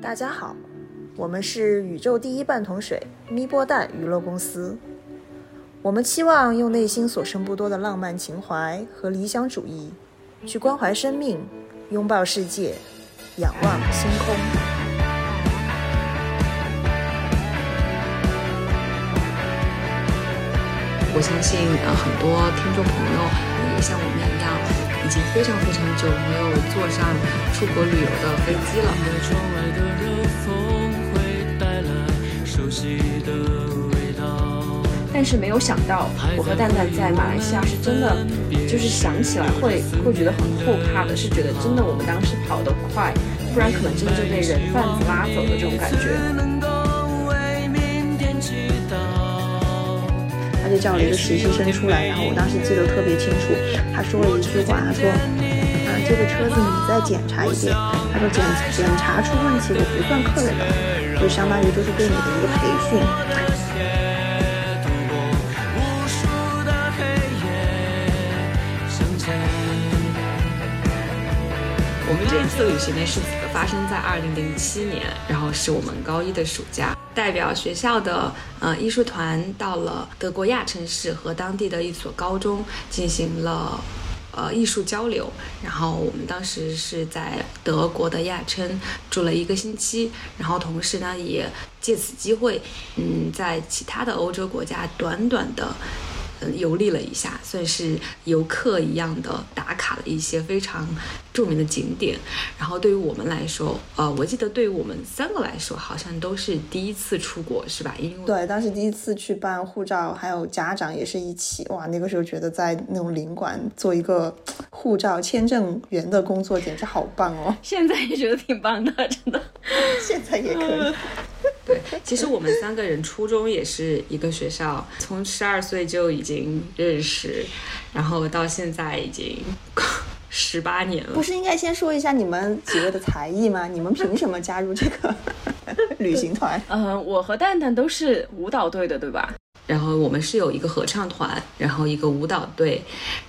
大家好，我们是宇宙第一半桶水咪波蛋娱乐公司。我们期望用内心所剩不多的浪漫情怀和理想主义，去关怀生命，拥抱世界，仰望星空。我相信呃，很多听众朋友也像我们，已经非常非常久没有坐上出国旅游的飞机了。窗外的热风会带来熟悉的味道。但是没有想到，我和蛋蛋在马来西亚是真的，就是想起来会会觉得很后怕的，是觉得真的我们当时跑得快，不然可能真的就被人贩子拉走的这种感觉。他就叫了一个实习生出来，然后我当时记得特别清楚，他说了一句话，他说：“啊，这个车子你再检查一遍。”他说检检查出问题我不算客人的，就相当于就是对你的一个培训。我们这一次旅行呢是发生在二零零七年，然后是我们高一的暑假。代表学校的呃艺术团到了德国亚琛市和当地的一所高中进行了呃艺术交流，然后我们当时是在德国的亚琛住了一个星期，然后同时呢也借此机会，嗯，在其他的欧洲国家短短的。嗯，游历了一下，算是游客一样的打卡了一些非常著名的景点。然后对于我们来说，呃，我记得对于我们三个来说，好像都是第一次出国，是吧？因为对，当时第一次去办护照，还有家长也是一起。哇，那个时候觉得在那种领馆做一个护照签证员的工作，简直好棒哦！现在也觉得挺棒的，真的，现在也可以。对，其实我们三个人初中也是一个学校，从十二岁就已经认识，然后到现在已经十八年了。不是应该先说一下你们几位的才艺吗？你们凭什么加入这个 旅行团？嗯，我和蛋蛋都是舞蹈队的，对吧？然后我们是有一个合唱团，然后一个舞蹈队，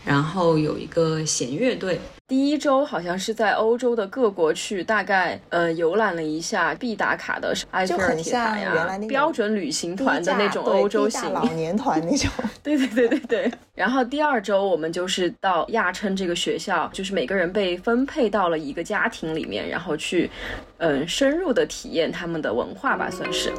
然后有一个弦乐队。第一周好像是在欧洲的各国去，大概呃游览了一下，必打卡的是埃菲尔铁塔呀，标准旅行团的那种欧洲型老 年团那种。对对对对对。然后第二周我们就是到亚琛这个学校，就是每个人被分配到了一个家庭里面，然后去嗯深入的体验他们的文化吧，算是。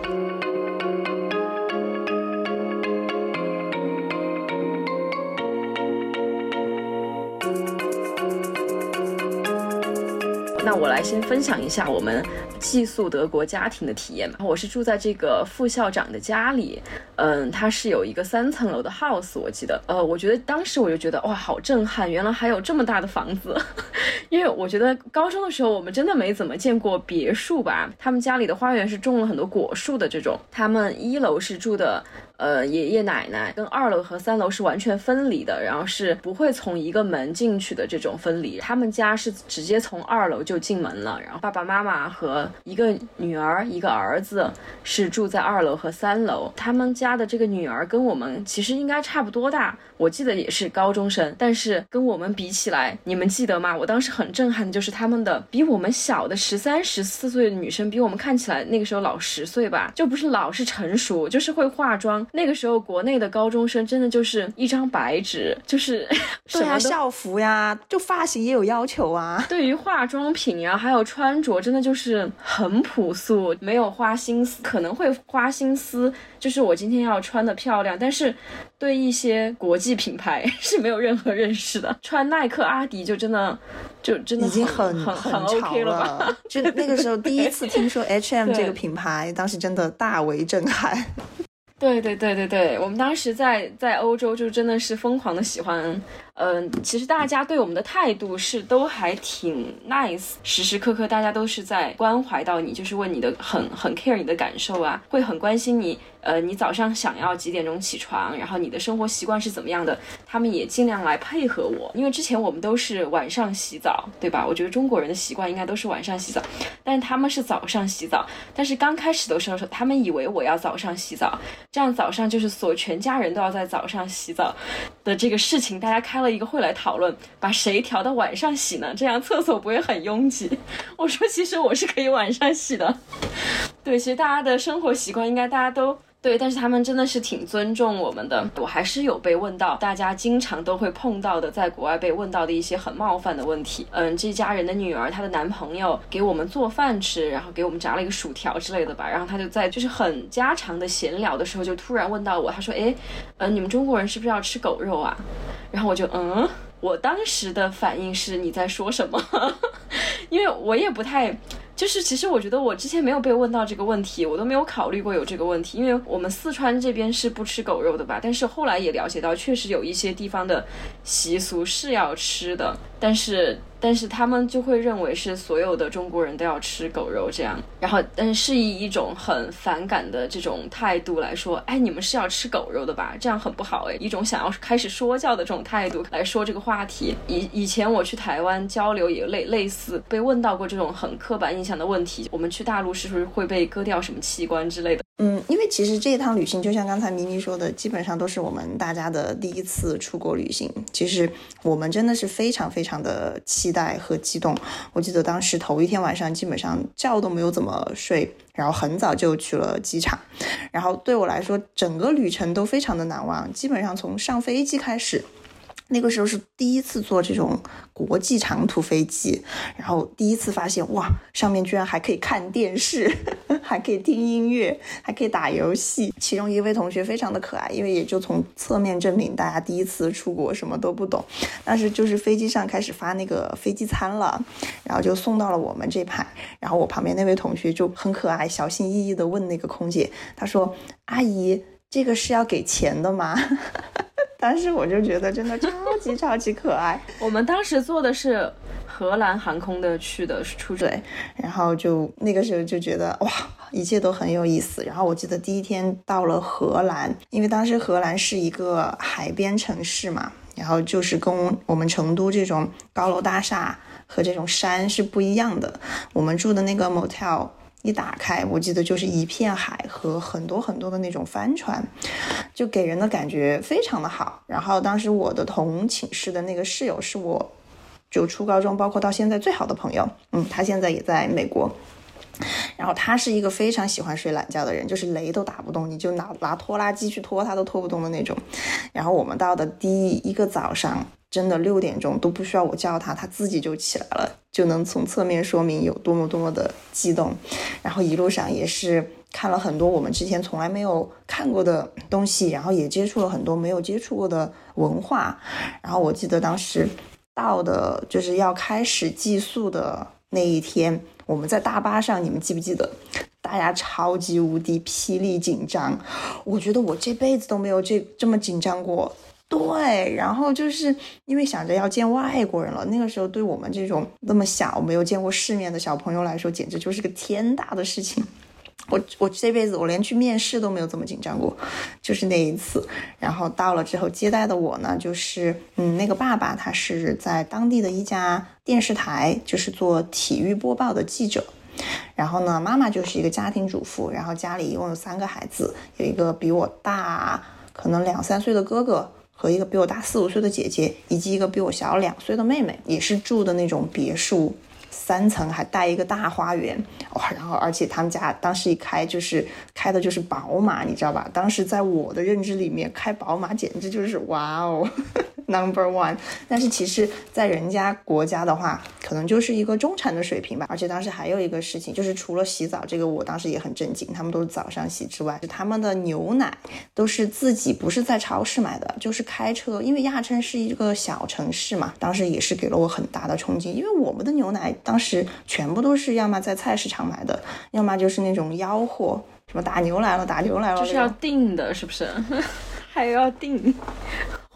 那我来先分享一下我们寄宿德国家庭的体验吧。我是住在这个副校长的家里，嗯，他是有一个三层楼的 house，我记得，呃，我觉得当时我就觉得哇，好震撼，原来还有这么大的房子。因为我觉得高中的时候我们真的没怎么见过别墅吧，他们家里的花园是种了很多果树的这种。他们一楼是住的。呃，爷爷奶奶跟二楼和三楼是完全分离的，然后是不会从一个门进去的这种分离。他们家是直接从二楼就进门了，然后爸爸妈妈和一个女儿一个儿子是住在二楼和三楼。他们家的这个女儿跟我们其实应该差不多大，我记得也是高中生，但是跟我们比起来，你们记得吗？我当时很震撼的就是他们的比我们小的十三十四岁的女生，比我们看起来那个时候老十岁吧，就不是老是成熟，就是会化妆。那个时候，国内的高中生真的就是一张白纸，就是对啊，校服呀，就发型也有要求啊。对于化妆品呀，还有穿着，真的就是很朴素，没有花心思。可能会花心思，就是我今天要穿的漂亮，但是对一些国际品牌 是没有任何认识的。穿耐克、阿迪就真的就真的已经很很很 OK 了吧？就那个时候第一次听说 H&M 这个品牌，当时真的大为震撼。对对对对对，我们当时在在欧洲就真的是疯狂的喜欢。嗯，其实大家对我们的态度是都还挺 nice，时时刻刻大家都是在关怀到你，就是问你的很很 care 你的感受啊，会很关心你。呃，你早上想要几点钟起床，然后你的生活习惯是怎么样的，他们也尽量来配合我。因为之前我们都是晚上洗澡，对吧？我觉得中国人的习惯应该都是晚上洗澡，但是他们是早上洗澡。但是刚开始的时候，他们以为我要早上洗澡，这样早上就是所全家人都要在早上洗澡的这个事情，大家开了。一个会来讨论，把谁调到晚上洗呢？这样厕所不会很拥挤。我说其实我是可以晚上洗的。对，其实大家的生活习惯应该大家都。对，但是他们真的是挺尊重我们的。我还是有被问到，大家经常都会碰到的，在国外被问到的一些很冒犯的问题。嗯，这家人的女儿，她的男朋友给我们做饭吃，然后给我们炸了一个薯条之类的吧。然后他就在就是很家常的闲聊的时候，就突然问到我，他说：“哎，呃，你们中国人是不是要吃狗肉啊？”然后我就嗯，我当时的反应是你在说什么？因为我也不太。就是，其实我觉得我之前没有被问到这个问题，我都没有考虑过有这个问题，因为我们四川这边是不吃狗肉的吧？但是后来也了解到，确实有一些地方的习俗是要吃的，但是。但是他们就会认为是所有的中国人都要吃狗肉这样，然后但是以一种很反感的这种态度来说，哎，你们是要吃狗肉的吧？这样很不好哎，一种想要开始说教的这种态度来说这个话题。以以前我去台湾交流也类类似被问到过这种很刻板印象的问题，我们去大陆是不是会被割掉什么器官之类的？嗯，因为其实这一趟旅行，就像刚才咪咪说的，基本上都是我们大家的第一次出国旅行。其实我们真的是非常非常的期待和激动。我记得当时头一天晚上，基本上觉都没有怎么睡，然后很早就去了机场。然后对我来说，整个旅程都非常的难忘。基本上从上飞机开始。那个时候是第一次坐这种国际长途飞机，然后第一次发现哇，上面居然还可以看电视，还可以听音乐，还可以打游戏。其中一位同学非常的可爱，因为也就从侧面证明大家第一次出国什么都不懂。当时就是飞机上开始发那个飞机餐了，然后就送到了我们这排。然后我旁边那位同学就很可爱，小心翼翼的问那个空姐，他说：“阿姨，这个是要给钱的吗？” 当时我就觉得真的超级超级可爱。我们当时坐的是荷兰航空的去的出对，然后就那个时候就觉得哇，一切都很有意思。然后我记得第一天到了荷兰，因为当时荷兰是一个海边城市嘛，然后就是跟我们成都这种高楼大厦和这种山是不一样的。我们住的那个 motel。一打开，我记得就是一片海和很多很多的那种帆船，就给人的感觉非常的好。然后当时我的同寝室的那个室友是我，就初高中包括到现在最好的朋友，嗯，他现在也在美国。然后他是一个非常喜欢睡懒觉的人，就是雷都打不动，你就拿拿拖拉机去拖他都拖不动的那种。然后我们到的第一个早上。真的六点钟都不需要我叫他，他自己就起来了，就能从侧面说明有多么多么的激动。然后一路上也是看了很多我们之前从来没有看过的东西，然后也接触了很多没有接触过的文化。然后我记得当时到的就是要开始寄宿的那一天，我们在大巴上，你们记不记得？大家超级无敌霹雳紧张，我觉得我这辈子都没有这这么紧张过。对，然后就是因为想着要见外国人了，那个时候对我们这种那么小、没有见过世面的小朋友来说，简直就是个天大的事情。我我这辈子我连去面试都没有这么紧张过，就是那一次。然后到了之后接待的我呢，就是嗯，那个爸爸他是在当地的一家电视台，就是做体育播报的记者。然后呢，妈妈就是一个家庭主妇，然后家里一共有三个孩子，有一个比我大可能两三岁的哥哥。和一个比我大四五岁的姐姐，以及一个比我小两岁的妹妹，也是住的那种别墅，三层还带一个大花园，哇！然后而且他们家当时一开就是开的就是宝马，你知道吧？当时在我的认知里面，开宝马简直就是哇哦。Number one，但是其实，在人家国家的话，可能就是一个中产的水平吧。而且当时还有一个事情，就是除了洗澡这个，我当时也很震惊，他们都是早上洗之外，他们的牛奶都是自己不是在超市买的，就是开车。因为亚琛是一个小城市嘛，当时也是给了我很大的冲击。因为我们的牛奶当时全部都是要么在菜市场买的，要么就是那种吆喝，什么打牛来了，打牛来了，就是要订的，是不是？还要订。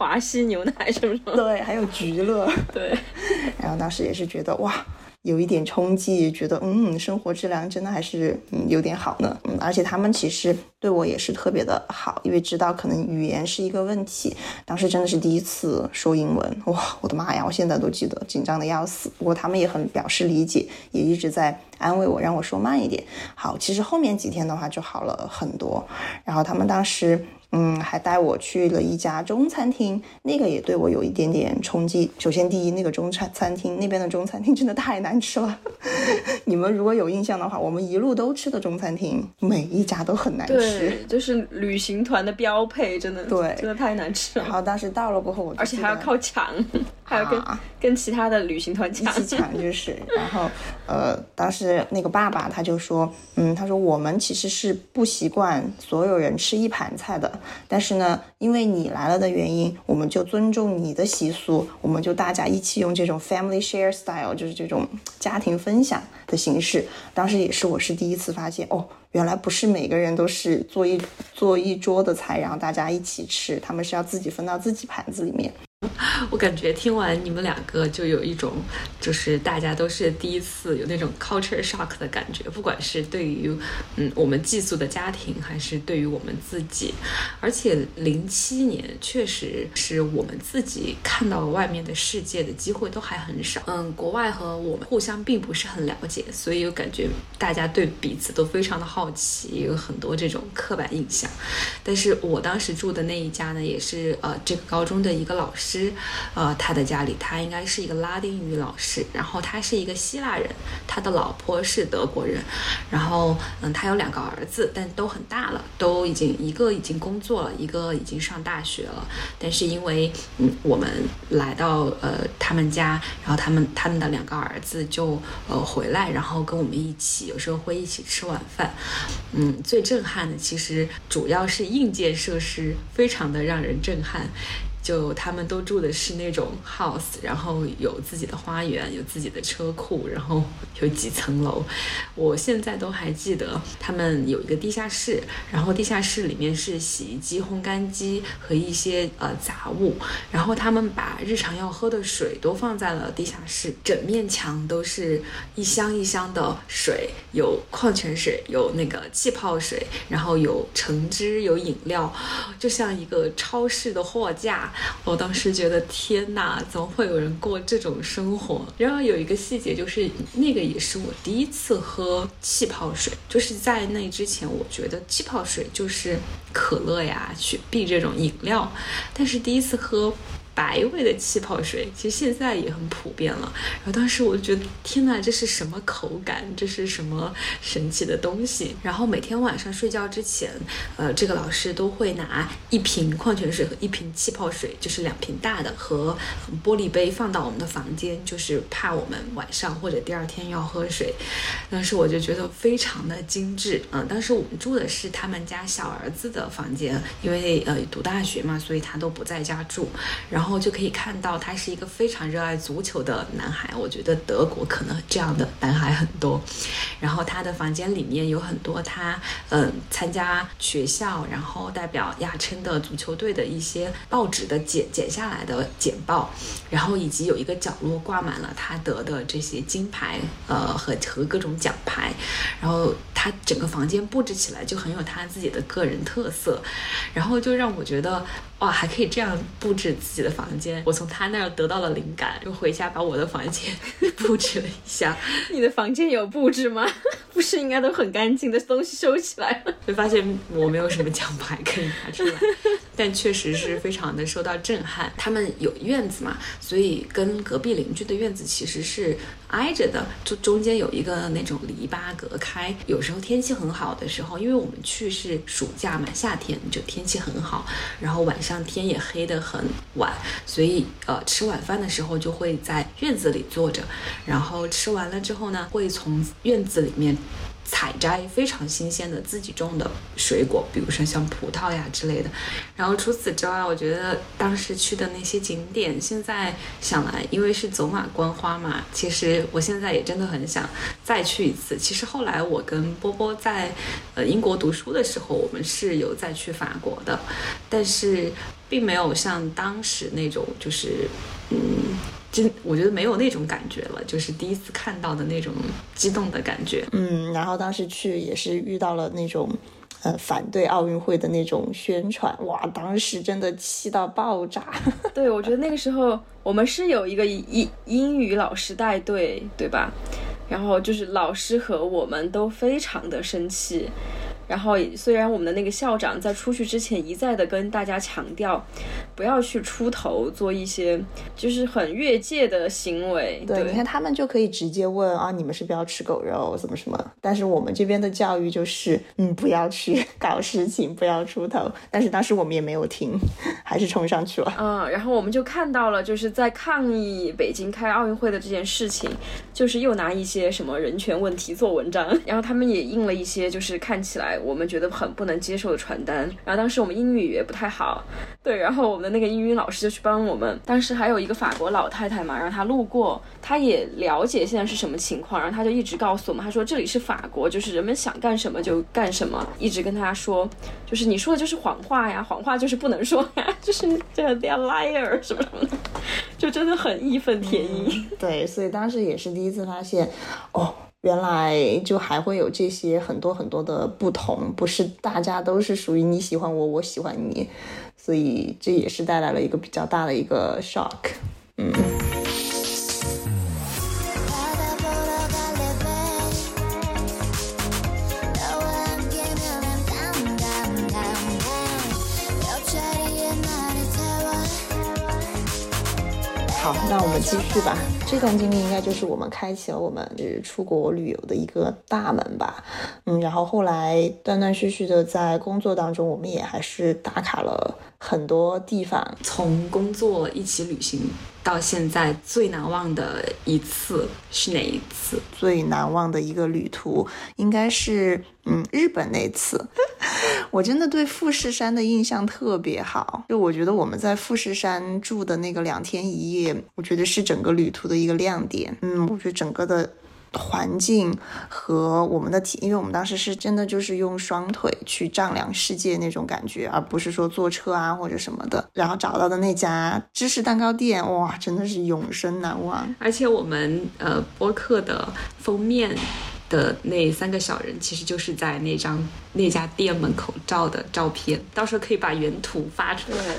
华西牛奶是不是？对，还有菊乐。对，然后当时也是觉得哇，有一点冲击，觉得嗯，生活质量真的还是嗯有点好呢。嗯，而且他们其实对我也是特别的好，因为知道可能语言是一个问题。当时真的是第一次说英文，哇，我的妈呀！我现在都记得，紧张的要死。不过他们也很表示理解，也一直在安慰我，让我说慢一点。好，其实后面几天的话就好了很多。然后他们当时。嗯，还带我去了一家中餐厅，那个也对我有一点点冲击。首先，第一，那个中餐餐厅那边的中餐厅真的太难吃了。你们如果有印象的话，我们一路都吃的中餐厅，每一家都很难吃。对，就是旅行团的标配，真的，对，真的太难吃了。然后当时到了过后，我而且还要靠抢，还要跟跟其他的旅行团抢，一起抢 就是。然后，呃，当时那个爸爸他就说，嗯，他说我们其实是不习惯所有人吃一盘菜的。但是呢，因为你来了的原因，我们就尊重你的习俗，我们就大家一起用这种 family share style，就是这种家庭分享的形式。当时也是我是第一次发现，哦，原来不是每个人都是做一做一桌的菜，然后大家一起吃，他们是要自己分到自己盘子里面。我感觉听完你们两个，就有一种，就是大家都是第一次有那种 culture shock 的感觉，不管是对于嗯我们寄宿的家庭，还是对于我们自己。而且零七年确实是我们自己看到外面的世界的机会都还很少，嗯，国外和我们互相并不是很了解，所以我感觉大家对彼此都非常的好奇，有很多这种刻板印象。但是我当时住的那一家呢，也是呃这个高中的一个老师。师，呃，他的家里，他应该是一个拉丁语老师，然后他是一个希腊人，他的老婆是德国人，然后，嗯，他有两个儿子，但都很大了，都已经一个已经工作了，一个已经上大学了，但是因为，嗯，我们来到呃他们家，然后他们他们的两个儿子就呃回来，然后跟我们一起，有时候会一起吃晚饭，嗯，最震撼的其实主要是硬件设施，非常的让人震撼。就他们都住的是那种 house，然后有自己的花园，有自己的车库，然后有几层楼。我现在都还记得，他们有一个地下室，然后地下室里面是洗衣机、烘干机和一些呃杂物。然后他们把日常要喝的水都放在了地下室，整面墙都是一箱一箱的水，有矿泉水，有那个气泡水，然后有橙汁，有饮料，就像一个超市的货架。我当时觉得天哪，怎么会有人过这种生活？然后有一个细节就是，那个也是我第一次喝气泡水。就是在那之前，我觉得气泡水就是可乐呀、雪碧这种饮料，但是第一次喝。白味的气泡水，其实现在也很普遍了。然后当时我就觉得，天哪，这是什么口感？这是什么神奇的东西？然后每天晚上睡觉之前，呃，这个老师都会拿一瓶矿泉水和一瓶气泡水，就是两瓶大的和玻璃杯放到我们的房间，就是怕我们晚上或者第二天要喝水。当时我就觉得非常的精致。嗯，当时我们住的是他们家小儿子的房间，因为呃读大学嘛，所以他都不在家住。然后。然后就可以看到，他是一个非常热爱足球的男孩。我觉得德国可能这样的男孩很多。然后他的房间里面有很多他嗯参加学校，然后代表亚琛的足球队的一些报纸的剪剪下来的简报。然后以及有一个角落挂满了他得的这些金牌，呃和和各种奖牌。然后他整个房间布置起来就很有他自己的个人特色。然后就让我觉得。哇，还可以这样布置自己的房间！我从他那儿得到了灵感，就回家把我的房间 布置了一下。你的房间有布置吗？不是应该都很干净的东西收起来了？就发现我没有什么奖牌可以拿出来，但确实是非常的受到震撼。他们有院子嘛，所以跟隔壁邻居的院子其实是挨着的，就中间有一个那种篱笆隔开。有时候天气很好的时候，因为我们去是暑假嘛，夏天就天气很好，然后晚上。天也黑得很晚，所以呃吃晚饭的时候就会在院子里坐着，然后吃完了之后呢，会从院子里面采摘非常新鲜的自己种的水果，比如说像葡萄呀之类的。然后除此之外，我觉得当时去的那些景点，现在想来，因为是走马观花嘛，其实我现在也真的很想再去一次。其实后来我跟波波在呃英国读书的时候，我们是有再去法国的，但是。并没有像当时那种，就是嗯，真我觉得没有那种感觉了，就是第一次看到的那种激动的感觉。嗯，然后当时去也是遇到了那种，呃，反对奥运会的那种宣传，哇，当时真的气到爆炸。对，我觉得那个时候我们是有一个英英语老师带队，对吧？然后就是老师和我们都非常的生气。然后虽然我们的那个校长在出去之前一再的跟大家强调，不要去出头做一些就是很越界的行为。对，你看他们就可以直接问啊，你们是不要吃狗肉，怎么什么？但是我们这边的教育就是，嗯，不要去 搞事情，不要出头。但是当时我们也没有听，还是冲上去了。嗯，然后我们就看到了，就是在抗议北京开奥运会的这件事情，就是又拿一些什么人权问题做文章，然后他们也印了一些就是看起来我们觉得很不能接受的传单。然后当时我们英语也不太好，对，然后我们的那个英语老师就去帮我们。当时还有一个法国老太太嘛，让她路过，她也了解现在是什么情况，然后她就一直告诉我们，她说这里是法国，就是人们想干什么就干什么，一直跟她说，就是你说的就是谎话呀，谎话就是不能说呀，就是这 they are liar 什么什么的，就真的很义愤填膺。对，所以当时也是第一次发现，哦。原来就还会有这些很多很多的不同，不是大家都是属于你喜欢我，我喜欢你，所以这也是带来了一个比较大的一个 shock，嗯。好，那我们继续吧。这段经历应该就是我们开启了我们就是出国旅游的一个大门吧。嗯，然后后来断断续续的在工作当中，我们也还是打卡了很多地方。从工作一起旅行到现在，最难忘的一次是哪一次？最难忘的一个旅途应该是嗯日本那次。我真的对富士山的印象特别好，就我觉得我们在富士山住的那个两天一夜，我觉得是整个旅途的一个亮点。嗯，我觉得整个的环境和我们的体，因为我们当时是真的就是用双腿去丈量世界那种感觉，而不是说坐车啊或者什么的。然后找到的那家芝士蛋糕店，哇，真的是永生难忘。而且我们呃播客的封面。的那三个小人，其实就是在那张那家店门口照的照片，到时候可以把原图发出来。对，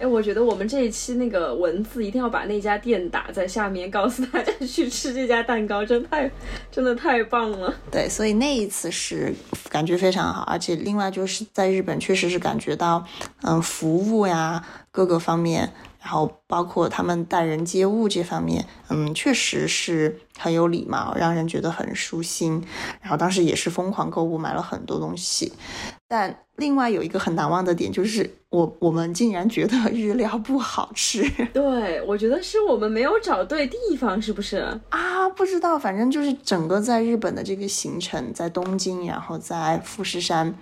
哎，我觉得我们这一期那个文字一定要把那家店打在下面，告诉大家去吃这家蛋糕，真太，真的太棒了。对，所以那一次是感觉非常好，而且另外就是在日本确实是感觉到，嗯，服务呀各个方面。然后包括他们待人接物这方面，嗯，确实是很有礼貌，让人觉得很舒心。然后当时也是疯狂购物，买了很多东西。但另外有一个很难忘的点，就是我我们竟然觉得日料不好吃。对，我觉得是我们没有找对地方，是不是啊？不知道，反正就是整个在日本的这个行程，在东京，然后在富士山。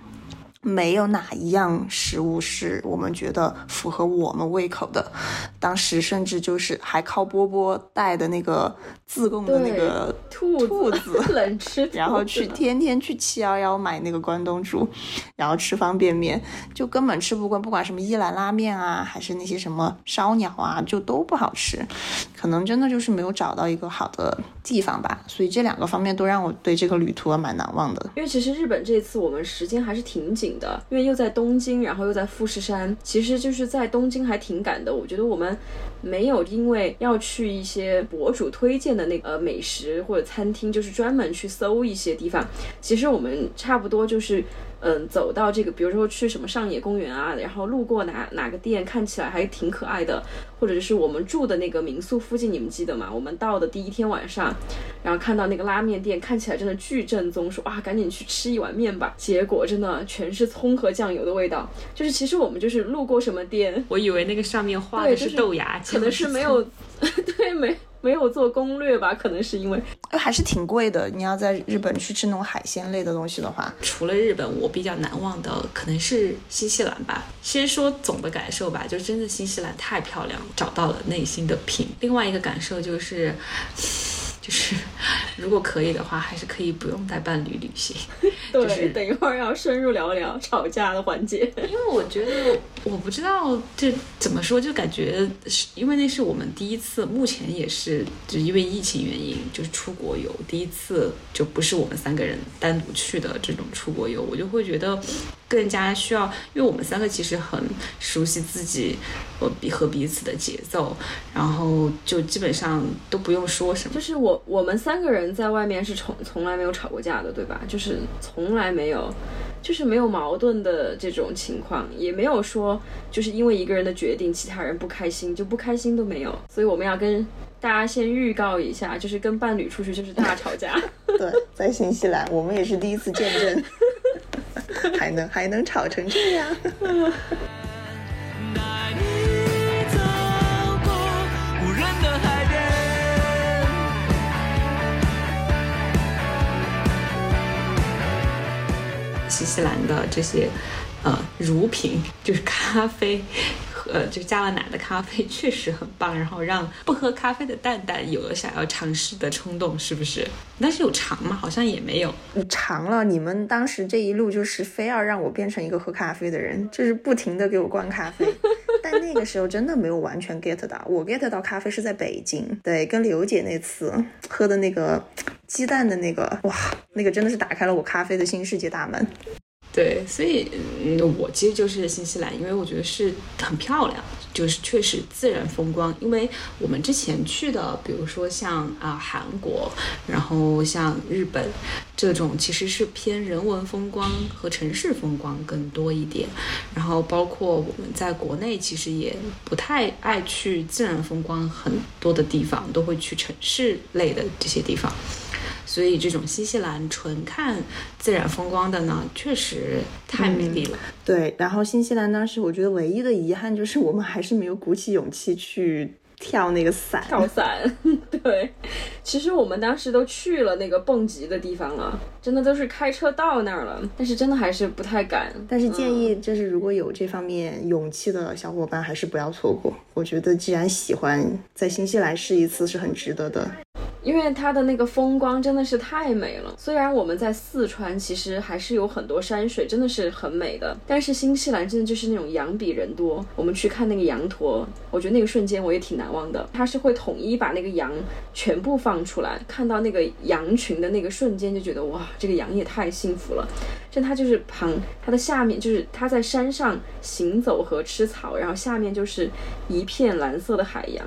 没有哪一样食物是我们觉得符合我们胃口的。当时甚至就是还靠波波带的那个自贡的那个兔兔子 冷吃，然后去天天去七幺幺买那个关东煮，然后吃方便面，就根本吃不惯。不管什么一兰拉面啊，还是那些什么烧鸟啊，就都不好吃。可能真的就是没有找到一个好的地方吧。所以这两个方面都让我对这个旅途蛮难忘的。因为其实日本这次我们时间还是挺紧。的，因为又在东京，然后又在富士山，其实就是在东京还挺赶的。我觉得我们没有因为要去一些博主推荐的那个美食或者餐厅，就是专门去搜一些地方。其实我们差不多就是。嗯，走到这个，比如说去什么上野公园啊，然后路过哪哪个店，看起来还挺可爱的，或者就是我们住的那个民宿附近，你们记得吗？我们到的第一天晚上，然后看到那个拉面店，看起来真的巨正宗，说哇，赶紧去吃一碗面吧。结果真的全是葱和酱油的味道，就是其实我们就是路过什么店，我以为那个上面画的是豆芽，可能是没有，对没。没有做攻略吧？可能是因为还是挺贵的。你要在日本去吃那种海鲜类的东西的话，除了日本，我比较难忘的可能是新西兰吧。先说总的感受吧，就真的新西兰太漂亮，找到了内心的平。另外一个感受就是。就是，如果可以的话，还是可以不用带伴侣旅行。对，等一会儿要深入聊聊吵架的环节。因为我觉得，我不知道这怎么说，就感觉是因为那是我们第一次，目前也是，就因为疫情原因，就是出国游第一次，就不是我们三个人单独去的这种出国游，我就会觉得。更加需要，因为我们三个其实很熟悉自己，呃，彼和彼此的节奏，然后就基本上都不用说什么。就是我我们三个人在外面是从从来没有吵过架的，对吧？就是从来没有。就是没有矛盾的这种情况，也没有说就是因为一个人的决定，其他人不开心就不开心都没有。所以我们要跟大家先预告一下，就是跟伴侣出去就是大吵架。对，在新西兰我们也是第一次见证，还能还能炒成这样。新西兰的这些呃乳品，就是咖啡。呃，就加了奶的咖啡 确实很棒，然后让不喝咖啡的蛋蛋有了想要尝试的冲动，是不是？但是有尝吗？好像也没有。你尝了，你们当时这一路就是非要让我变成一个喝咖啡的人，就是不停的给我灌咖啡。但那个时候真的没有完全 get 到，我 get 到咖啡是在北京，对，跟刘姐那次喝的那个鸡蛋的那个，哇，那个真的是打开了我咖啡的新世界大门。对，所以嗯，我其实就是新西兰，因为我觉得是很漂亮，就是确实自然风光。因为我们之前去的，比如说像啊韩国，然后像日本这种，其实是偏人文风光和城市风光更多一点。然后包括我们在国内，其实也不太爱去自然风光很多的地方，都会去城市类的这些地方。所以这种新西兰纯看自然风光的呢，确实太美丽了。对，然后新西兰当时我觉得唯一的遗憾就是我们还是没有鼓起勇气去跳那个伞。跳伞，对，其实我们当时都去了那个蹦极的地方了，真的都是开车到那儿了，但是真的还是不太敢。但是建议就是如果有这方面勇气的小伙伴，还是不要错过。我觉得既然喜欢，在新西兰试一次是很值得的。因为它的那个风光真的是太美了。虽然我们在四川其实还是有很多山水，真的是很美的，但是新西兰真的就是那种羊比人多。我们去看那个羊驼，我觉得那个瞬间我也挺难忘的。它是会统一把那个羊全部放出来，看到那个羊群的那个瞬间，就觉得哇，这个羊也太幸福了。就它就是旁它的下面就是它在山上行走和吃草，然后下面就是一片蓝色的海洋。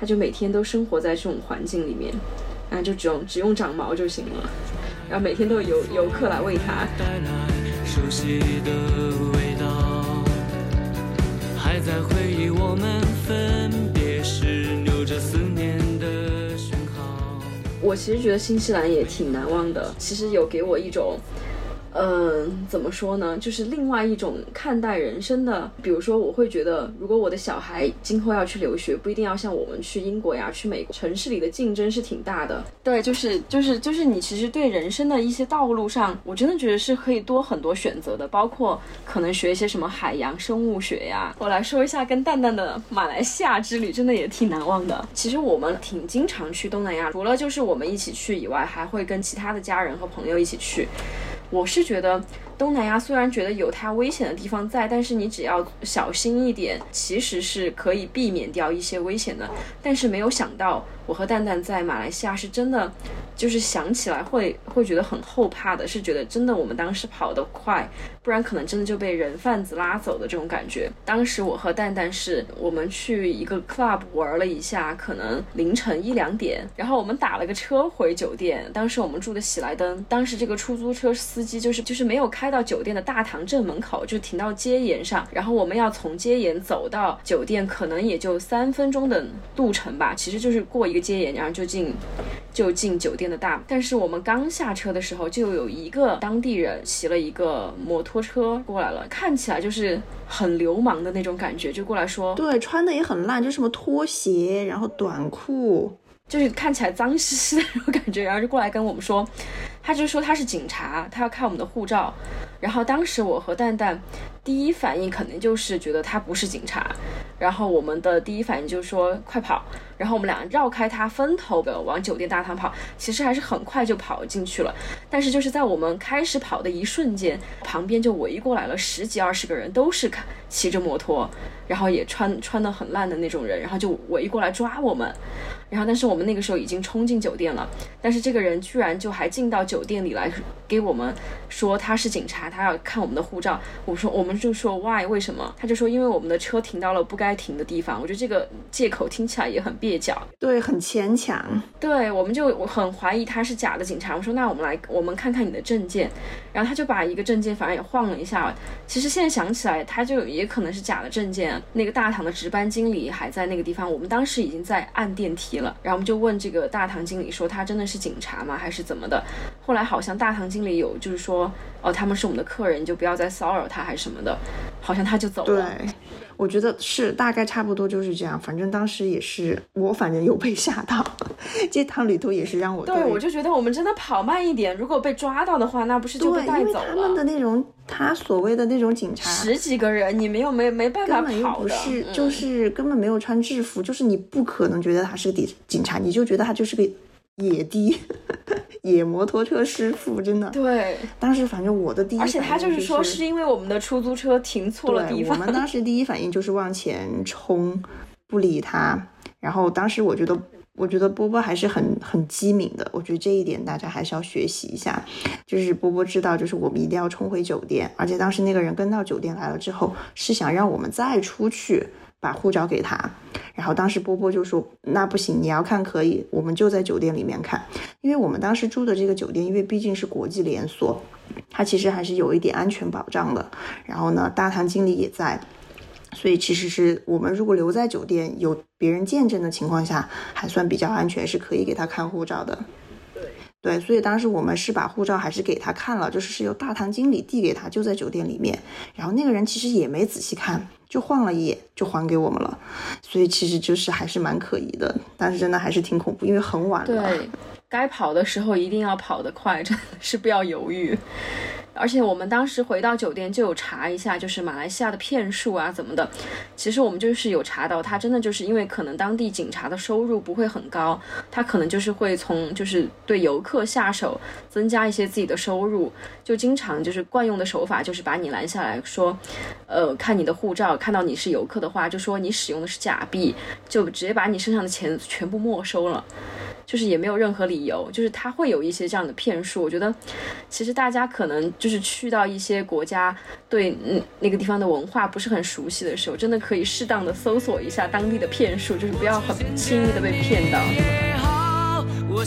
它就每天都生活在这种环境里面，然后就只用只用长毛就行了，然后每天都有游游客来喂它。带来熟悉的味道，还在回忆我们分别时留着思念的讯号。我其实觉得新西兰也挺难忘的，其实有给我一种。嗯，怎么说呢？就是另外一种看待人生的。比如说，我会觉得，如果我的小孩今后要去留学，不一定要像我们去英国呀、去美国，城市里的竞争是挺大的。对，就是就是就是你其实对人生的一些道路上，我真的觉得是可以多很多选择的，包括可能学一些什么海洋生物学呀。我来说一下跟蛋蛋的马来西亚之旅，真的也挺难忘的。其实我们挺经常去东南亚，除了就是我们一起去以外，还会跟其他的家人和朋友一起去。我是觉得东南亚虽然觉得有它危险的地方在，但是你只要小心一点，其实是可以避免掉一些危险的。但是没有想到，我和蛋蛋在马来西亚是真的，就是想起来会会觉得很后怕的，是觉得真的我们当时跑得快，不然可能真的就被人贩子拉走的这种感觉。当时我和蛋蛋是我们去一个 club 玩了一下，可能凌晨一两点，然后我们打了个车回酒店。当时我们住的喜来登，当时这个出租车司机就是就是没有开到酒店的大堂正门口，就停到街沿上，然后我们要从街沿走到酒店，可能也就三分钟的路程吧，其实就是过一个街沿，然后就进就进酒店的大。但是我们刚下车的时候，就有一个当地人骑了一个摩托车过来了，看起来就是很流氓的那种感觉，就过来说，对，穿的也很烂，就什么拖鞋，然后短裤，就是看起来脏兮兮的那种感觉，然后就过来跟我们说，他就说他是警察，他要看我们的护照。然后当时我和蛋蛋第一反应肯定就是觉得他不是警察，然后我们的第一反应就是说快跑，然后我们俩绕开他，分头的往酒店大堂跑，其实还是很快就跑进去了。但是就是在我们开始跑的一瞬间，旁边就围过来了十几二十个人，都是骑着摩托，然后也穿穿的很烂的那种人，然后就围过来抓我们。然后，但是我们那个时候已经冲进酒店了，但是这个人居然就还进到酒店里来给我们说他是警察，他要看我们的护照。我说我们们就说 why 为什么？他就说因为我们的车停到了不该停的地方。我觉得这个借口听起来也很蹩脚。对，很牵强。对，我们就我很怀疑他是假的警察。我说那我们来我们看看你的证件。然后他就把一个证件反正也晃了一下。其实现在想起来，他就也可能是假的证件。那个大堂的值班经理还在那个地方，我们当时已经在按电梯了。然后我们就问这个大堂经理说他真的是警察吗？还是怎么的？后来好像大堂经理有就是说。哦，他们是我们的客人，你就不要再骚扰他，还是什么的，好像他就走了。对，我觉得是大概差不多就是这样。反正当时也是我，反正有被吓到。这趟旅途也是让我对，我就觉得我们真的跑慢一点，如果被抓到的话，那不是就被带走了？他们的那种，他所谓的那种警察，十几个人，你没有没没办法跑的，就是根本没有穿制服，就是你不可能觉得他是个警警察，你就觉得他就是个。野地野摩托车师傅真的对，当时反正我的第一，而且他就是说是因为我们的出租车停错了地方，我们当时第一反应就是往前冲，不理他。然后当时我觉得，我觉得波波还是很很机敏的，我觉得这一点大家还是要学习一下。就是波波知道，就是我们一定要冲回酒店，而且当时那个人跟到酒店来了之后，是想让我们再出去。把护照给他，然后当时波波就说：“那不行，你要看可以，我们就在酒店里面看，因为我们当时住的这个酒店，因为毕竟是国际连锁，它其实还是有一点安全保障的。然后呢，大堂经理也在，所以其实是我们如果留在酒店，有别人见证的情况下，还算比较安全，是可以给他看护照的。对，所以当时我们是把护照还是给他看了，就是是由大堂经理递给他，就在酒店里面。然后那个人其实也没仔细看。”就晃了一眼，就还给我们了，所以其实就是还是蛮可疑的，但是真的还是挺恐怖，因为很晚了。对，该跑的时候一定要跑得快，真的是不要犹豫。而且我们当时回到酒店就有查一下，就是马来西亚的骗术啊怎么的。其实我们就是有查到，他真的就是因为可能当地警察的收入不会很高，他可能就是会从就是对游客下手，增加一些自己的收入，就经常就是惯用的手法就是把你拦下来说，呃，看你的护照，看到你是游客的话，就说你使用的是假币，就直接把你身上的钱全部没收了。就是也没有任何理由，就是他会有一些这样的骗术。我觉得，其实大家可能就是去到一些国家，对嗯那个地方的文化不是很熟悉的时候，真的可以适当的搜索一下当地的骗术，就是不要很轻易的被骗到。我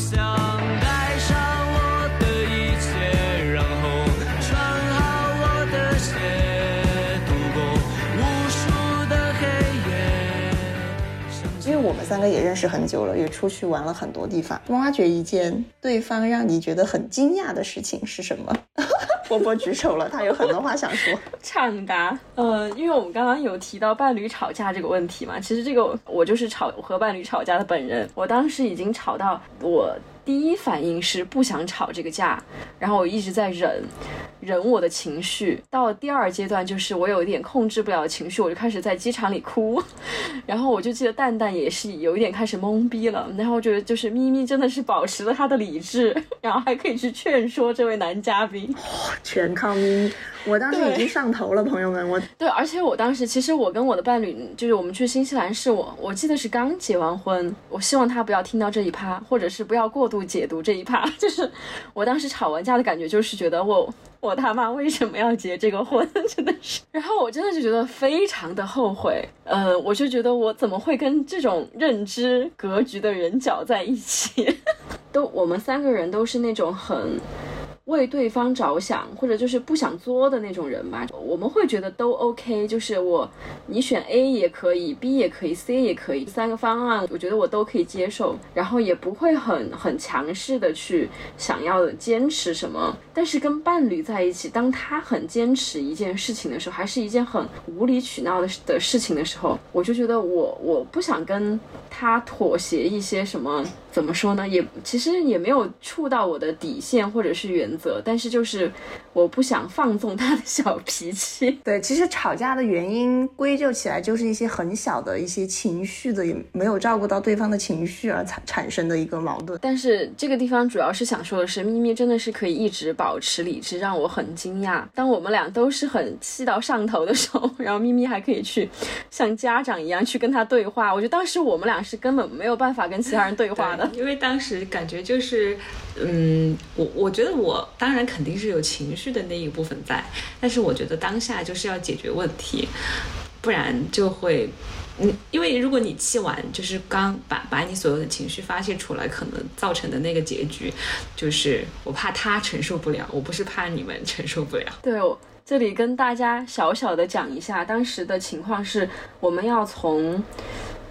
们三个也认识很久了，也出去玩了很多地方。挖掘一件对方让你觉得很惊讶的事情是什么？波波举手了，他有很多话想说。畅答。呃，因为我们刚刚有提到伴侣吵架这个问题嘛，其实这个我就是吵和伴侣吵架的本人。我当时已经吵到我。第一反应是不想吵这个架，然后我一直在忍，忍我的情绪。到了第二阶段，就是我有一点控制不了情绪，我就开始在机场里哭。然后我就记得蛋蛋也是有一点开始懵逼了。然后我觉得就是咪咪真的是保持了他的理智，然后还可以去劝说这位男嘉宾，全靠咪咪。我当时已经上头了，朋友们，我对，而且我当时其实我跟我的伴侣，就是我们去新西兰，是我我记得是刚结完婚，我希望他不要听到这一趴，或者是不要过度解读这一趴，就是我当时吵完架的感觉，就是觉得我我他妈为什么要结这个婚，真的是，然后我真的就觉得非常的后悔，呃，我就觉得我怎么会跟这种认知格局的人搅在一起，都我们三个人都是那种很。为对方着想，或者就是不想作的那种人吧，我们会觉得都 OK，就是我你选 A 也可以，B 也可以，C 也可以，三个方案我觉得我都可以接受，然后也不会很很强势的去想要坚持什么。但是跟伴侣在一起，当他很坚持一件事情的时候，还是一件很无理取闹的的事情的时候，我就觉得我我不想跟他妥协一些什么，怎么说呢？也其实也没有触到我的底线或者是原。则，但是就是我不想放纵他的小脾气。对，其实吵架的原因归咎起来就是一些很小的一些情绪的，也没有照顾到对方的情绪而产产生的一个矛盾。但是这个地方主要是想说的是，咪咪真的是可以一直保持理智，让我很惊讶。当我们俩都是很气到上头的时候，然后咪咪还可以去像家长一样去跟他对话。我觉得当时我们俩是根本没有办法跟其他人对话的。因为当时感觉就是，嗯，我我觉得我当然肯定是有情绪的那一部分在，但是我觉得当下就是要解决问题，不然就会。嗯，因为如果你气完，就是刚把把你所有的情绪发泄出来，可能造成的那个结局，就是我怕他承受不了，我不是怕你们承受不了。对，我这里跟大家小小的讲一下，当时的情况是，我们要从。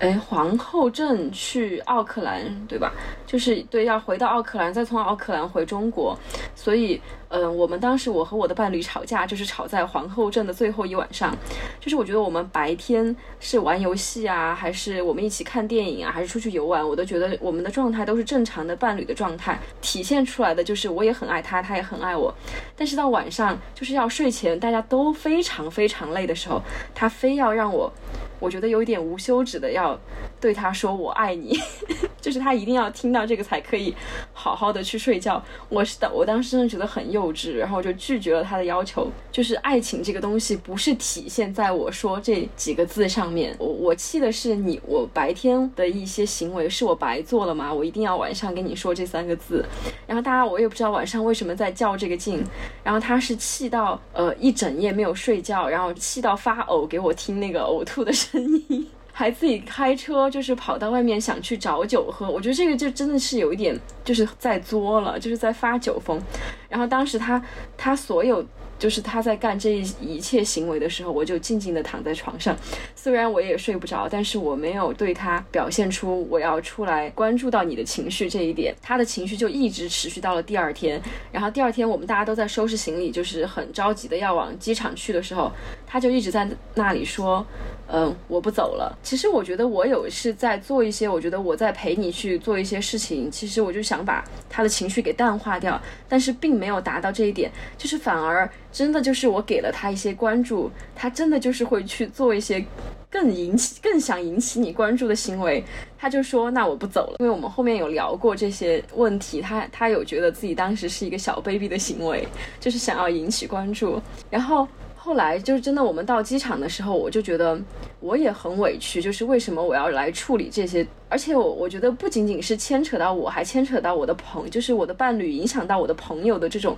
哎，皇后镇去奥克兰，对吧？就是对，要回到奥克兰，再从奥克兰回中国。所以，嗯、我们当时我和我的伴侣吵架，就是吵在皇后镇的最后一晚上。就是我觉得我们白天是玩游戏啊，还是我们一起看电影啊，还是出去游玩，我都觉得我们的状态都是正常的伴侣的状态，体现出来的就是我也很爱他，他也很爱我。但是到晚上，就是要睡前，大家都非常非常累的时候，他非要让我。我觉得有一点无休止的要对他说我爱你，就是他一定要听到这个才可以好好的去睡觉。我是的，我当时真的觉得很幼稚，然后就拒绝了他的要求。就是爱情这个东西不是体现在我说这几个字上面，我我气的是你，我白天的一些行为是我白做了吗？我一定要晚上跟你说这三个字。然后大家我也不知道晚上为什么在较这个劲，然后他是气到呃一整夜没有睡觉，然后气到发呕给我听那个呕吐的声音。还自己开车，就是跑到外面想去找酒喝。我觉得这个就真的是有一点，就是在作了，就是在发酒疯。然后当时他他所有就是他在干这一一切行为的时候，我就静静的躺在床上。虽然我也睡不着，但是我没有对他表现出我要出来关注到你的情绪这一点。他的情绪就一直持续到了第二天。然后第二天我们大家都在收拾行李，就是很着急的要往机场去的时候，他就一直在那里说。嗯，我不走了。其实我觉得我有是在做一些，我觉得我在陪你去做一些事情。其实我就想把他的情绪给淡化掉，但是并没有达到这一点，就是反而真的就是我给了他一些关注，他真的就是会去做一些更引起、更想引起你关注的行为。他就说：“那我不走了。”因为我们后面有聊过这些问题，他他有觉得自己当时是一个小 baby 的行为，就是想要引起关注，然后。后来就是真的，我们到机场的时候，我就觉得我也很委屈，就是为什么我要来处理这些？而且我我觉得不仅仅是牵扯到我，还牵扯到我的朋，就是我的伴侣，影响到我的朋友的这种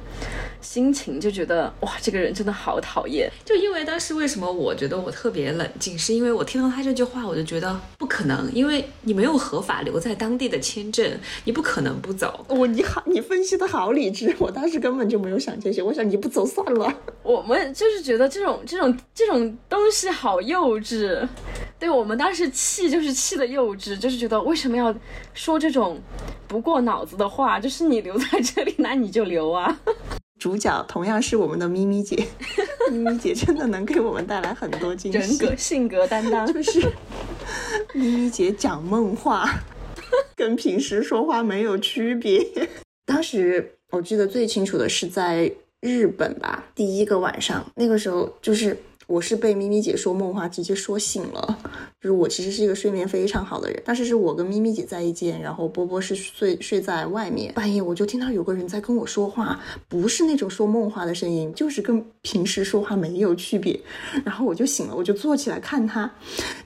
心情，就觉得哇，这个人真的好讨厌。就因为当时为什么我觉得我特别冷静，是因为我听到他这句话，我就觉得不可能，因为你没有合法留在当地的签证，你不可能不走。我你好，你分析的好理智，我当时根本就没有想这些，我想你不走算了。我们就是觉得这种这种这种东西好幼稚，对我们当时气就是气的幼稚，就是觉得为什么要说这种不过脑子的话？就是你留在这里，那你就留啊。主角同样是我们的咪咪姐，咪咪姐真的能给我们带来很多惊喜。人格性格担当，就是咪咪姐讲梦话，跟平时说话没有区别。当时我记得最清楚的是在日本吧，第一个晚上，那个时候就是我是被咪咪姐说梦话直接说醒了。就是我其实是一个睡眠非常好的人，当时是我跟咪咪姐在一间，然后波波是睡睡在外面。半夜我就听到有个人在跟我说话，不是那种说梦话的声音，就是跟平时说话没有区别。然后我就醒了，我就坐起来看他，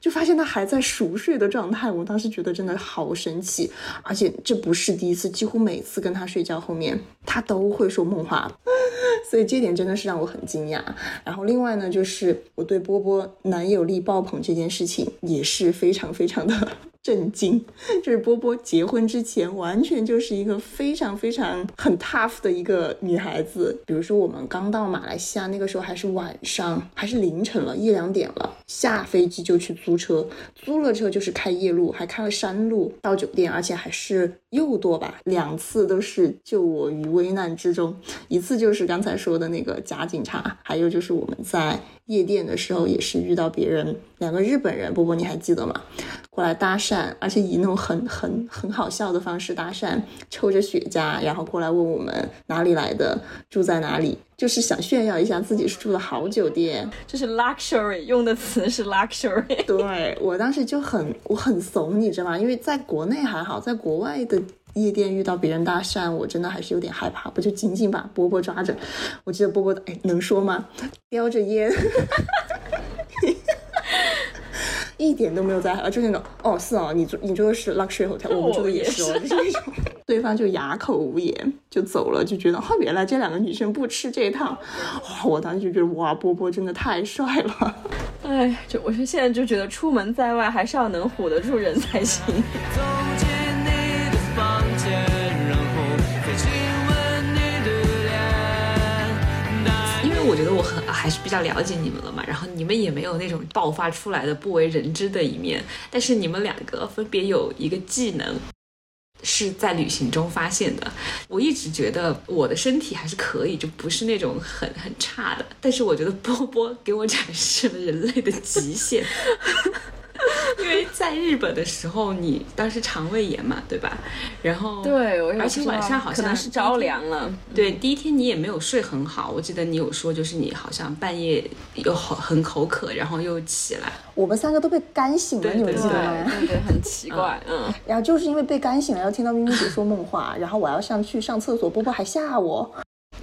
就发现他还在熟睡的状态。我当时觉得真的好神奇，而且这不是第一次，几乎每次跟他睡觉后面，他都会说梦话。所以这点真的是让我很惊讶。然后另外呢，就是我对波波男友力爆棚这件事情也是非常非常的 震惊。就是波波结婚之前完全就是一个非常非常很 tough 的一个女孩子。比如说我们刚到马来西亚那个时候还是晚上，还是凌晨了，一两点了，下飞机就去租车，租了车就是开夜路，还开了山路到酒店，而且还是又多吧，两次都是救我于危难之中。一次就是刚才说的那个假警察，还有就是我们在夜店的时候也是遇到别人，两个日本人，波波你还记得吗？过来搭讪，而且以那种很很很好笑的方式搭讪，抽着雪茄，然后过来问我们哪里来的，住在哪里，就是想炫耀一下自己是住的好酒店。就是 luxury 用的词是 luxury。对我当时就很我很怂，你知道吗？因为在国内还好，在国外的。夜店遇到别人搭讪，我真的还是有点害怕，我就紧紧把波波抓着。我记得波波哎，能说吗？叼着烟，一点都没有在害怕，就那种哦是哦，你住你住的是 luxury hotel，我们住的也是哦，就是那种 对方就哑口无言就走了，就觉得哦原来这两个女生不吃这一套，哇，我当时就觉得哇波波真的太帅了。哎，就我是现在就觉得出门在外还是要能唬得住人才行。走进你的房间，然后再亲吻你的脸。因为我觉得我很还是比较了解你们了嘛，然后你们也没有那种爆发出来的不为人知的一面，但是你们两个分别有一个技能。是在旅行中发现的。我一直觉得我的身体还是可以，就不是那种很很差的。但是我觉得波波给我展示了人类的极限。因为在日本的时候，你当时肠胃炎嘛，对吧？然后对，而且晚上好像是着凉了。对，第一天你也没有睡很好，我记得你有说，就是你好像半夜又好很口渴，然后又起来。我们三个都被干醒了，你们对记得吗？对对对，很奇怪，嗯。然后就是因为被干醒了，要听到咪咪姐说梦话，然后我要上去上厕所，波波还吓我。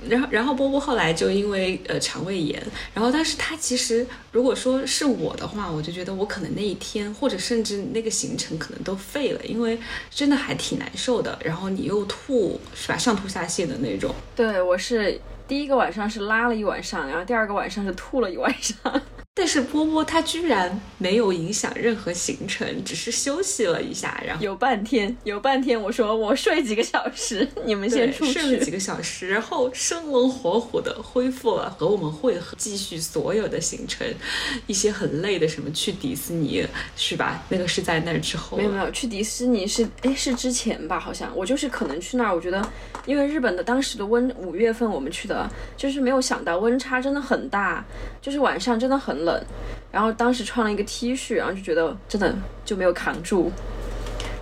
然后，然后波波后来就因为呃肠胃炎，然后但是他其实如果说是我的话，我就觉得我可能那一天或者甚至那个行程可能都废了，因为真的还挺难受的。然后你又吐是吧，上吐下泻的那种。对，我是第一个晚上是拉了一晚上，然后第二个晚上是吐了一晚上。但是波波他居然没有影响任何行程，只是休息了一下，然后有半天，有半天，我说我睡几个小时，你们先出去睡了几。个小时，然后生龙活虎的恢复了和我们会合，继续所有的行程，一些很累的什么去迪士尼是吧？那个是在那之后，没有没有，去迪士尼是哎是之前吧？好像我就是可能去那儿，我觉得因为日本的当时的温五月份我们去的，就是没有想到温差真的很大，就是晚上真的很冷，然后当时穿了一个 T 恤，然后就觉得真的就没有扛住，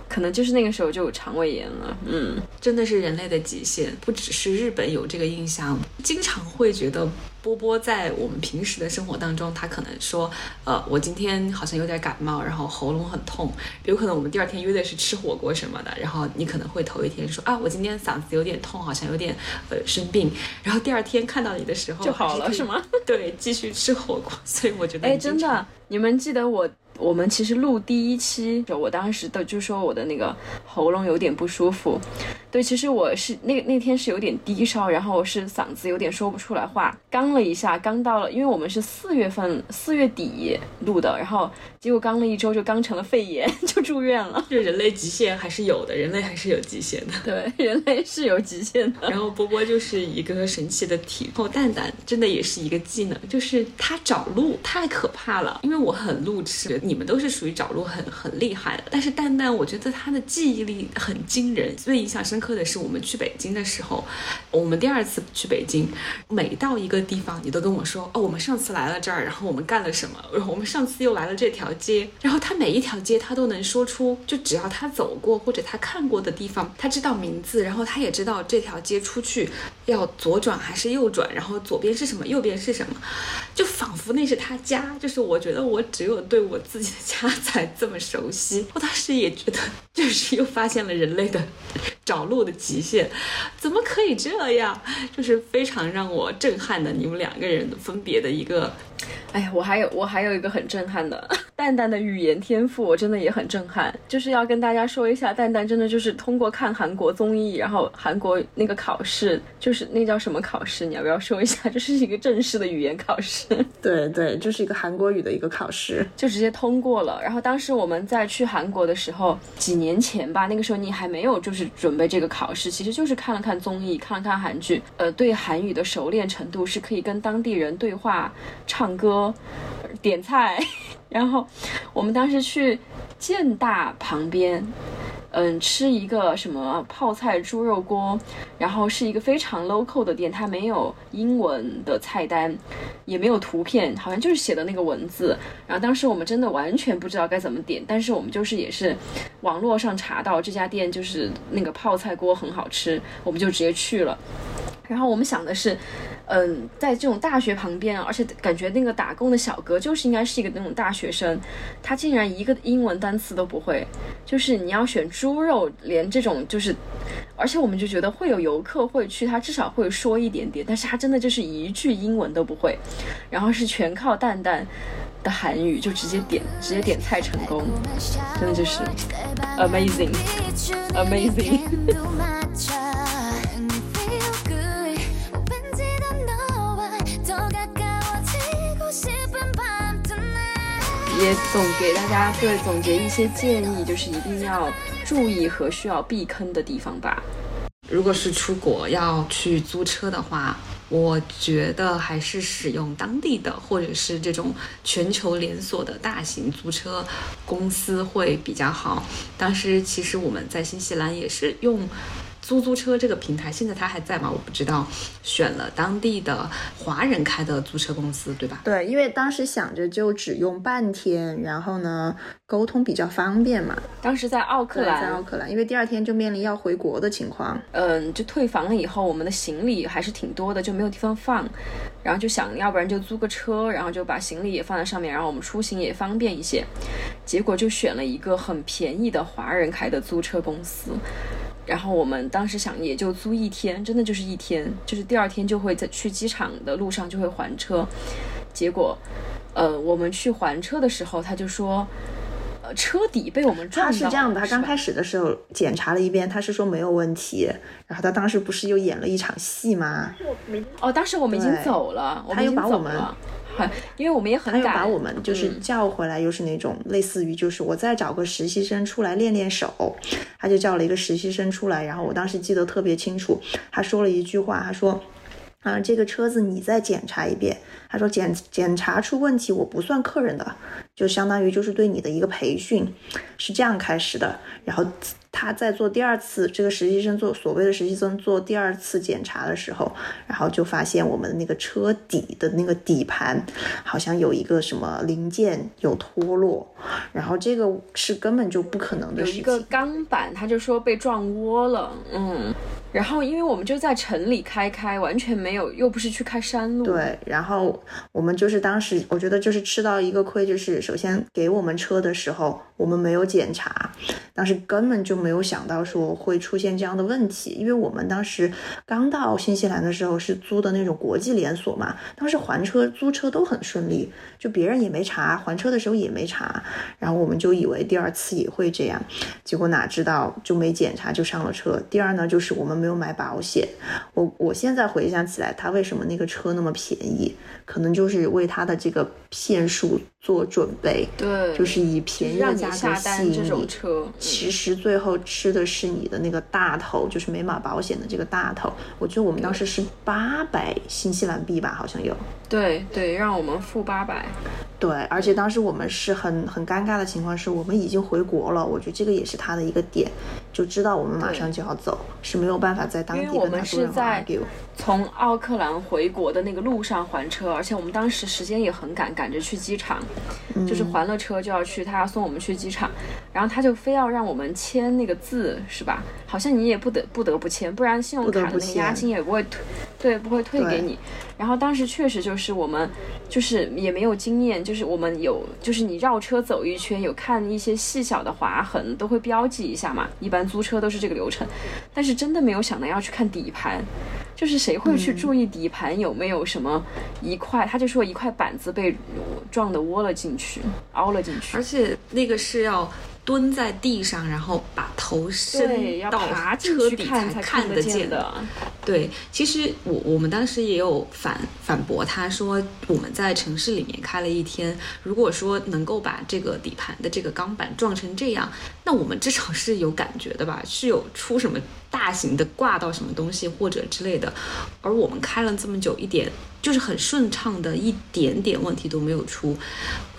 可能就是那个时候就有肠胃炎了，嗯。真的是人类的极限，不只是日本有这个印象，经常会觉得波波在我们平时的生活当中，他可能说，呃，我今天好像有点感冒，然后喉咙很痛，有可能我们第二天约的是吃火锅什么的，然后你可能会头一天说啊，我今天嗓子有点痛，好像有点呃生病，然后第二天看到你的时候就好了是吗？对，继续吃火锅，所以我觉得哎，真的，你们记得我我们其实录第一期，就我当时的就说我的那个喉咙有点不舒服。对，其实我是那那天是有点低烧，然后是嗓子有点说不出来话，刚了一下，刚到了，因为我们是四月份四月底录的，然后结果刚了一周就刚成了肺炎，就住院了。就人类极限还是有的，人类还是有极限的。对，人类是有极限的。然后波波就是一个神奇的体，然后蛋蛋真的也是一个技能，就是他找路太可怕了。因为我很路痴，你们都是属于找路很很厉害的，但是蛋蛋我觉得他的记忆力很惊人。最印象深刻的是我们去北京的时候，我们第二次去北京，每到一个地方你都跟我说哦，我们上次来了这儿，然后我们干了什么，然后我们上次又来了这条街，然后他每一条街他都能说出，就只要他走过或者他看过的地方，他知道名字，然后他也知道这条街出去要左转还是右转，然后左边是什么，右边是什么，就仿佛那是他家。就是我觉得我只有对我自己的家才这么熟悉。我当时也觉得，就是又发现了人类的找路的极限，怎么可以这样？就是非常让我震撼的，你们两个人分别的一个哎呀，我还有我还有一个很震撼的蛋蛋的语言天赋，我真的也很震撼。就是要跟大家说一下，蛋蛋真的就是通过看韩国综艺，然后韩国那个考试，就是那叫什么考试？你要不要说一下？就是一个正式的语言考试，对对，就是一个韩国语的一个考试。就直接通过了。然后当时我们在去韩国的时候，几年前吧，那个时候你还没有就是准准备这个考试，其实就是看了看综艺，看了看韩剧，呃，对韩语的熟练程度是可以跟当地人对话、唱歌、点菜。然后我们当时去建大旁边。嗯，吃一个什么泡菜猪肉锅，然后是一个非常 local 的店，它没有英文的菜单，也没有图片，好像就是写的那个文字。然后当时我们真的完全不知道该怎么点，但是我们就是也是网络上查到这家店就是那个泡菜锅很好吃，我们就直接去了。然后我们想的是，嗯，在这种大学旁边，而且感觉那个打工的小哥就是应该是一个那种大学生，他竟然一个英文单词都不会，就是你要选猪肉，连这种就是，而且我们就觉得会有游客会去，他至少会说一点点，但是他真的就是一句英文都不会，然后是全靠蛋蛋的韩语就直接点直接点菜成功，真的就是 amazing amazing。也总给大家对总结一些建议，就是一定要注意和需要避坑的地方吧。如果是出国要去租车的话，我觉得还是使用当地的或者是这种全球连锁的大型租车公司会比较好。当时其实我们在新西兰也是用。租租车这个平台现在它还在吗？我不知道。选了当地的华人开的租车公司，对吧？对，因为当时想着就只用半天，然后呢沟通比较方便嘛。当时在奥克，兰，在奥克兰，因为第二天就面临要回国的情况。嗯，就退房了以后，我们的行李还是挺多的，就没有地方放，然后就想要不然就租个车，然后就把行李也放在上面，然后我们出行也方便一些。结果就选了一个很便宜的华人开的租车公司。然后我们当时想也就租一天，真的就是一天，就是第二天就会在去机场的路上就会还车。结果，呃，我们去还车的时候，他就说，呃，车底被我们撞他到了。是这样的，他刚开始的时候检查了一遍，他是说没有问题，然后他当时不是又演了一场戏吗？哦，当时我们已经走了，我他们已经又把我们因为我们也很赶，他又把我们就是嗯叫回来，又是那种类似于就是我再找个实习生出来练练手，他就叫了一个实习生出来，然后我当时记得特别清楚，他说了一句话，他说。啊，这个车子你再检查一遍。他说检检查出问题，我不算客人的，就相当于就是对你的一个培训，是这样开始的。然后他在做第二次，这个实习生做所谓的实习生做第二次检查的时候，然后就发现我们的那个车底的那个底盘好像有一个什么零件有脱落，然后这个是根本就不可能的事情。有一个钢板，他就说被撞窝了，嗯，然后因为我们就在城里开开，完全没有，又不是去开山路，，对，然后我们就是当时，我觉得就是吃到一个亏，就是首先给我们车的时候，我们没有检查，当时根本就没有想到说会出现这样的问题，因为我们当时刚到新西兰的时候是租的那种国际连锁嘛，当时还车租车都很顺利，就别人也没查，还车的时候也没查，然后我们就以为第二次也会这样，结果哪知道就没检查就上了车。第二呢，就是我们没有买保险，我我现在回想起来，他为什么那个车那么便宜，可能就是为他的这个骗术做准备，对，就是以便宜的价格吸引单这种你。其实最后吃的是你的那个大头，就是没买保险的这个大头。我记得我们当时是八百新西兰币吧，好像有。对对，让我们付八百，对，而且当时我们是很很尴尬的情况是，我们已经回国了，我觉得这个也是他的一个点，就知道我们马上就要走，是没有办法在当地跟他说任何是在 argue。从奥克兰回国的那个路上还车，而且我们当时时间也很赶，赶着去机场，嗯就是还了车就要去，他要送我们去机场，然后他就非要让我们签那个字，是吧？好像你也不得不得不签，不然信用卡的那个押金也不会退，对，不会退给你。然后当时确实就是我们就是也没有经验，就是我们有就是你绕车走一圈，有看一些细小的划痕都会标记一下嘛，一般租车都是这个流程，但是真的没有想到要去看底盘。就是谁会去注意底盘有没有什么一块？他就说一块板子被撞的窝了进去，凹了进去而。且那个是要蹲在地上，然后把头，伸到车底才看得见的。对，其实我我们当时也有反反驳他说，我们在城市里面开了一天，如果说能够把这个底盘的这个钢板撞成这样，那我们至少是有感觉的吧？是有出什么大型的挂到什么东西或者之类的，而我们开了这么久，一点就是很顺畅的，一点点问题都没有出。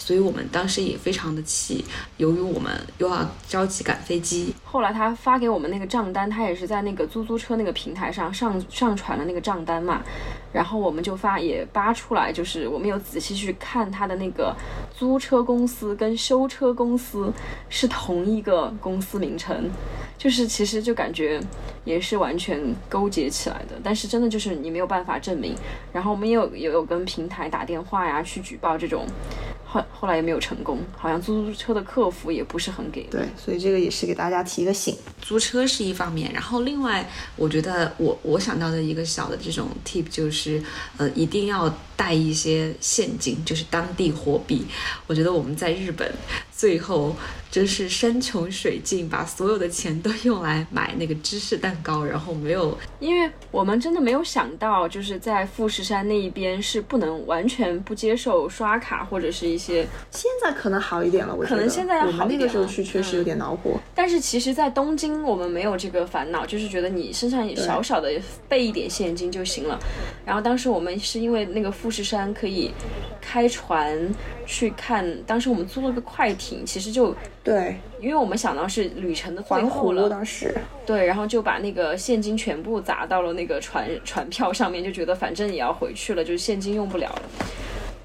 所以我们当时也非常的气，由于我们又要着急赶飞机，后来他发给我们那个账单，他也是在那个租租车那个平台上上上传了那个账单嘛，然后我们就发也扒出来，就是我们有仔细去看他的那个租车公司跟修车公司是同一个公司名称，就是其实就感觉也是完全勾结起来的，但是真的就是你没有办法证明。然后我们也有也有跟平台打电话呀，去举报这种。后后来也没有成功，好像出租车的客服也不是很给力。对，所以这个也是给大家提个醒。租车是一方面，然后另外，我觉得我我想到的一个小的这种 tip 就是，呃，一定要带一些现金，就是当地货币。我觉得我们在日本最后。真是山穷水尽，把所有的钱都用来买那个芝士蛋糕，然后没有，因为我们真的没有想到，就是在富士山那一边是不能完全不接受刷卡或者是一些。现在可能好一点了，我可能现在要好一点。我们那个时候去确实有点恼火，但是其实，在东京我们没有这个烦恼，就是觉得你身上小小的备一点现金就行了。然后当时我们是因为那个富士山可以开船去看，当时我们租了个快艇，其实就。对，因为我们想到是旅程的最后了，当时对，然后就把那个现金全部砸到了那个船船票上面，就觉得反正也要回去了，就是现金用不了了。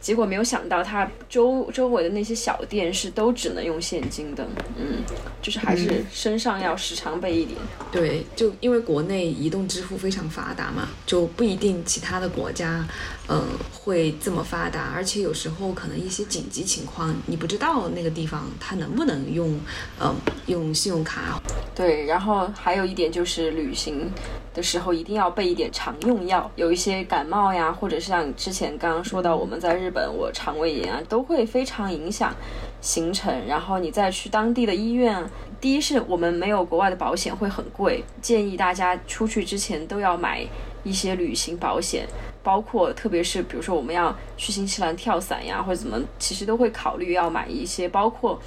结果没有想到，它周周围的那些小店是都只能用现金的，嗯，就是还是身上要时常备一点。对，就因为国内移动支付非常发达嘛，就不一定其他的国家，嗯，会这么发达。而且有时候可能一些紧急情况，你不知道那个地方它能不能用，嗯，用信用卡。对，然后还有一点就是旅行。的时候一定要备一点常用药，有一些感冒呀，或者是像之前刚刚说到我们在日本我肠胃炎啊，都会非常影响行程。然后你再去当地的医院，第一是我们没有国外的保险会很贵，建议大家出去之前都要买一些旅行保险，包括特别是比如说我们要去新西兰跳伞呀或者怎么，其实都会考虑要买一些包括。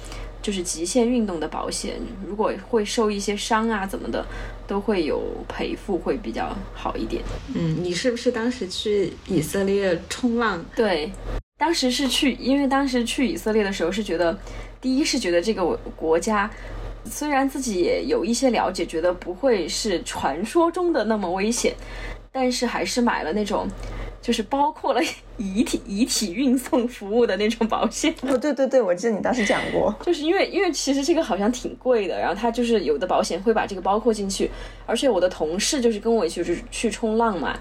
就是极限运动的保险，如果会受一些伤啊，怎么的，都会有赔付，会比较好一点。嗯，你是不是当时去以色列冲浪？对，当时是去，因为当时去以色列的时候是觉得，第一是觉得这个国家虽然自己也有一些了解，觉得不会是传说中的那么危险，但是还是买了那种。就是包括了遗体遗体运送服务的那种保险。哦，对对对，我记得你当时讲过，就是因为因为其实这个好像挺贵的，然后他就是有的保险会把这个包括进去，而且我的同事就是跟我一起去去冲浪嘛，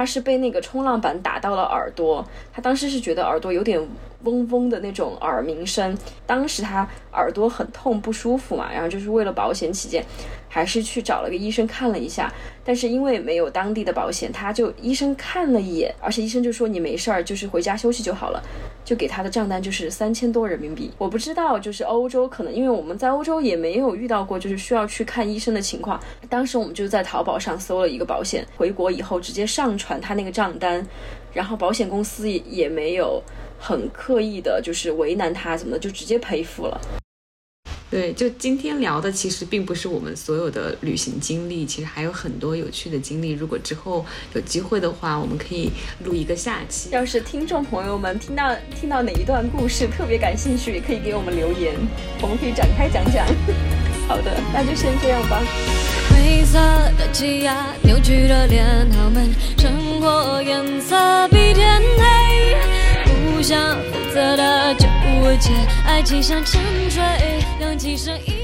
他是被那个冲浪板打到了耳朵，他当时是觉得耳朵有点嗡嗡的那种耳鸣声，当时他耳朵很痛不舒服嘛，然后就是为了保险起见。还是去找了个医生看了一下，但是因为没有当地的保险，他就医生看了一眼，而且医生就说你没事儿，就是回家休息就好了，就给他的账单就是三千多人民币。我不知道，就是欧洲可能因为我们在欧洲也没有遇到过就是需要去看医生的情况。当时我们就在淘宝上搜了一个保险，回国以后直接上传他那个账单，然后保险公司也也没有很刻意的就是为难他怎么的，就直接赔付了。对，就今天聊的其实并不是我们所有的旅行经历，其实还有很多有趣的经历。如果之后有机会的话，我们可以录一个下期。要是听众朋友们听到听到哪一段故事特别感兴趣，也可以给我们留言，我们可以展开讲讲。好的，那就先这样吧。灰色的气压，扭曲的脸，他们生活颜色比天黑，不想负责的就。爱情像沉睡，氧气声音。